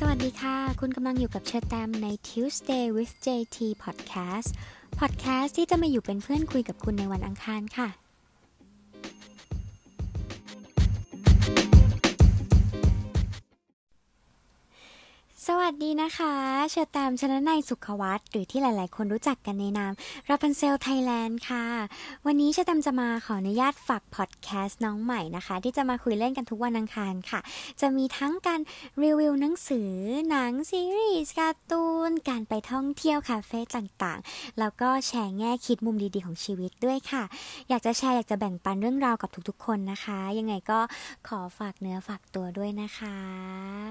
สวัสดีค่ะ คุณกำลังอยู่กับเชอร์แตมใน Tuesday with JT Podcast Podcast ที่จะมาอยู่เป็นเพื่อนคุยกับคุณในวันอังคารค่ะ สวัสดีนะคะเชอแตมชนะนายสุขวัตรหรือที่หลาย ๆ คนรู้จักกันในนามราพันเซลไทยแลนด์ค่ะ วันนี้เชอแตมจะมาขออนุญาตฝากพอดแคสต์น้องใหม่นะคะ ที่จะมาคุยเล่นกันทุกวันอังคารค่ะ จะมีทั้งการรีวิวหนังสือ หนังซีรีส์การ์ตูน การไปท่องเที่ยวคาเฟ่ต่าง ๆ แล้วก็แชร์แง่คิดมุมดี ๆ ของชีวิตด้วยค่ะ อยากจะแชร์อยากจะแบ่งปันเรื่องราวกับทุก ๆ คนนะคะ ยังไงก็ขอฝากเนื้อฝากตัวด้วยนะคะ